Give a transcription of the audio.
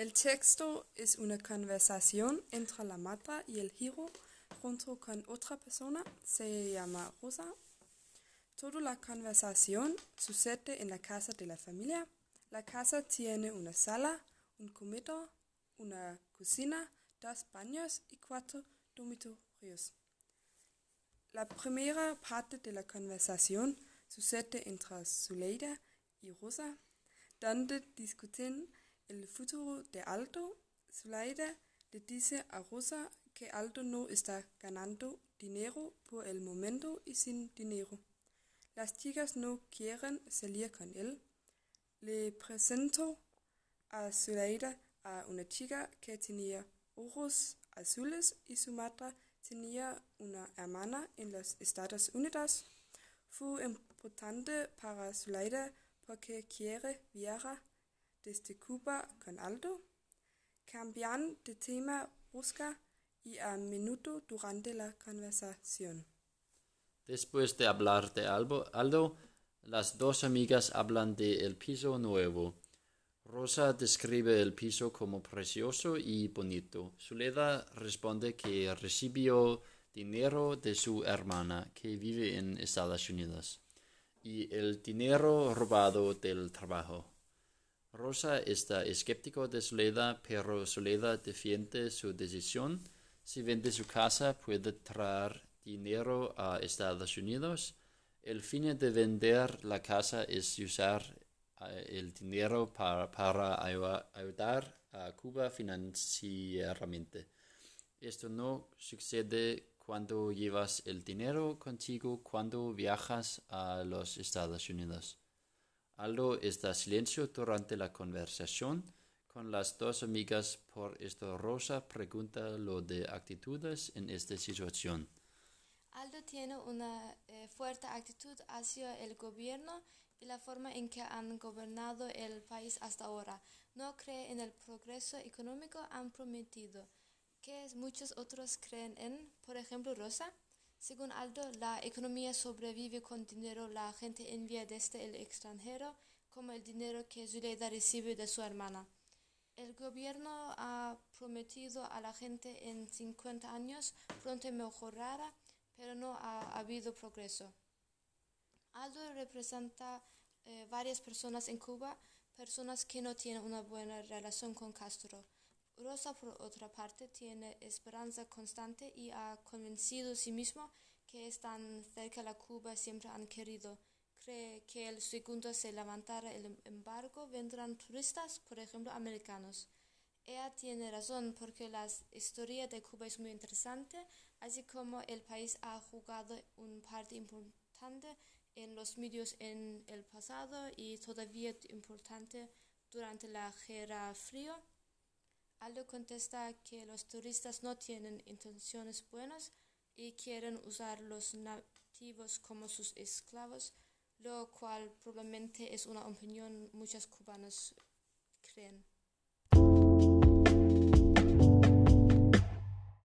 El texto es una conversación entre la madre y el hijo junto con otra persona, se llama Rosa. Toda la conversación sucede en la casa de la familia. La casa tiene una sala, un comedor, una cocina, dos baños y cuatro dormitorios. La primera parte de la conversación sucede entre Zuleida y Rosa, donde discuten el futuro de Aldo. Zuleida le dice a Rosa que Aldo no está ganando dinero por el momento y sin dinero. Las chicas no quieren salir con él. Le presento a Zuleida a una chica que tenía ojos azules y su madre tenía una hermana en los Estados Unidos. Fue importante para Zuleida porque quiere viajar desde Cuba con Aldo. Cambian de tema brusca y a menudo durante la conversación. Después de hablar de Aldo, las dos amigas hablan de el piso nuevo. Rosa describe el piso como precioso y bonito. Zuleda responde que recibió dinero de su hermana que vive en Estados Unidos y el dinero robado del trabajo. Rosa está escéptico de Zuleda, pero Zuleda defiende su decisión. Si vende su casa, puede traer dinero a Estados Unidos. El fin de vender la casa es usar eh, el dinero para, para ayudar a Cuba financieramente. Esto no sucede cuando llevas el dinero contigo cuando viajas a los Estados Unidos. Aldo está silencio durante la conversación con las dos amigas. Por esto Rosa pregunta lo de actitudes en esta situación. Aldo tiene una eh, fuerte actitud hacia el gobierno y la forma en que han gobernado el país hasta ahora. No cree en el progreso económico han prometido que muchos otros creen en, por ejemplo, Rosa. Según Aldo, la economía sobrevive con dinero la gente envía desde el extranjero, como el dinero que Zuleida recibe de su hermana. El gobierno ha prometido a la gente en 50 años pronto mejorará, pero no ha habido progreso. Aldo representa eh, varias personas en Cuba, personas que no tienen una buena relación con Castro. Rosa, por otra parte, tiene esperanza constante y ha convencido a sí mismo que están cerca la Cuba siempre han querido. Cree que el segundo se levantara el embargo, vendrán turistas, por ejemplo, americanos. Ella tiene razón porque la historia de Cuba es muy interesante, así como el país ha jugado un parte importante en los medios en el pasado y todavía importante durante la Guerra Frío. Aldo contesta que los turistas no tienen intenciones buenas y quieren usar los nativos como sus esclavos, lo cual probablemente es una opinión muchos cubanos creen.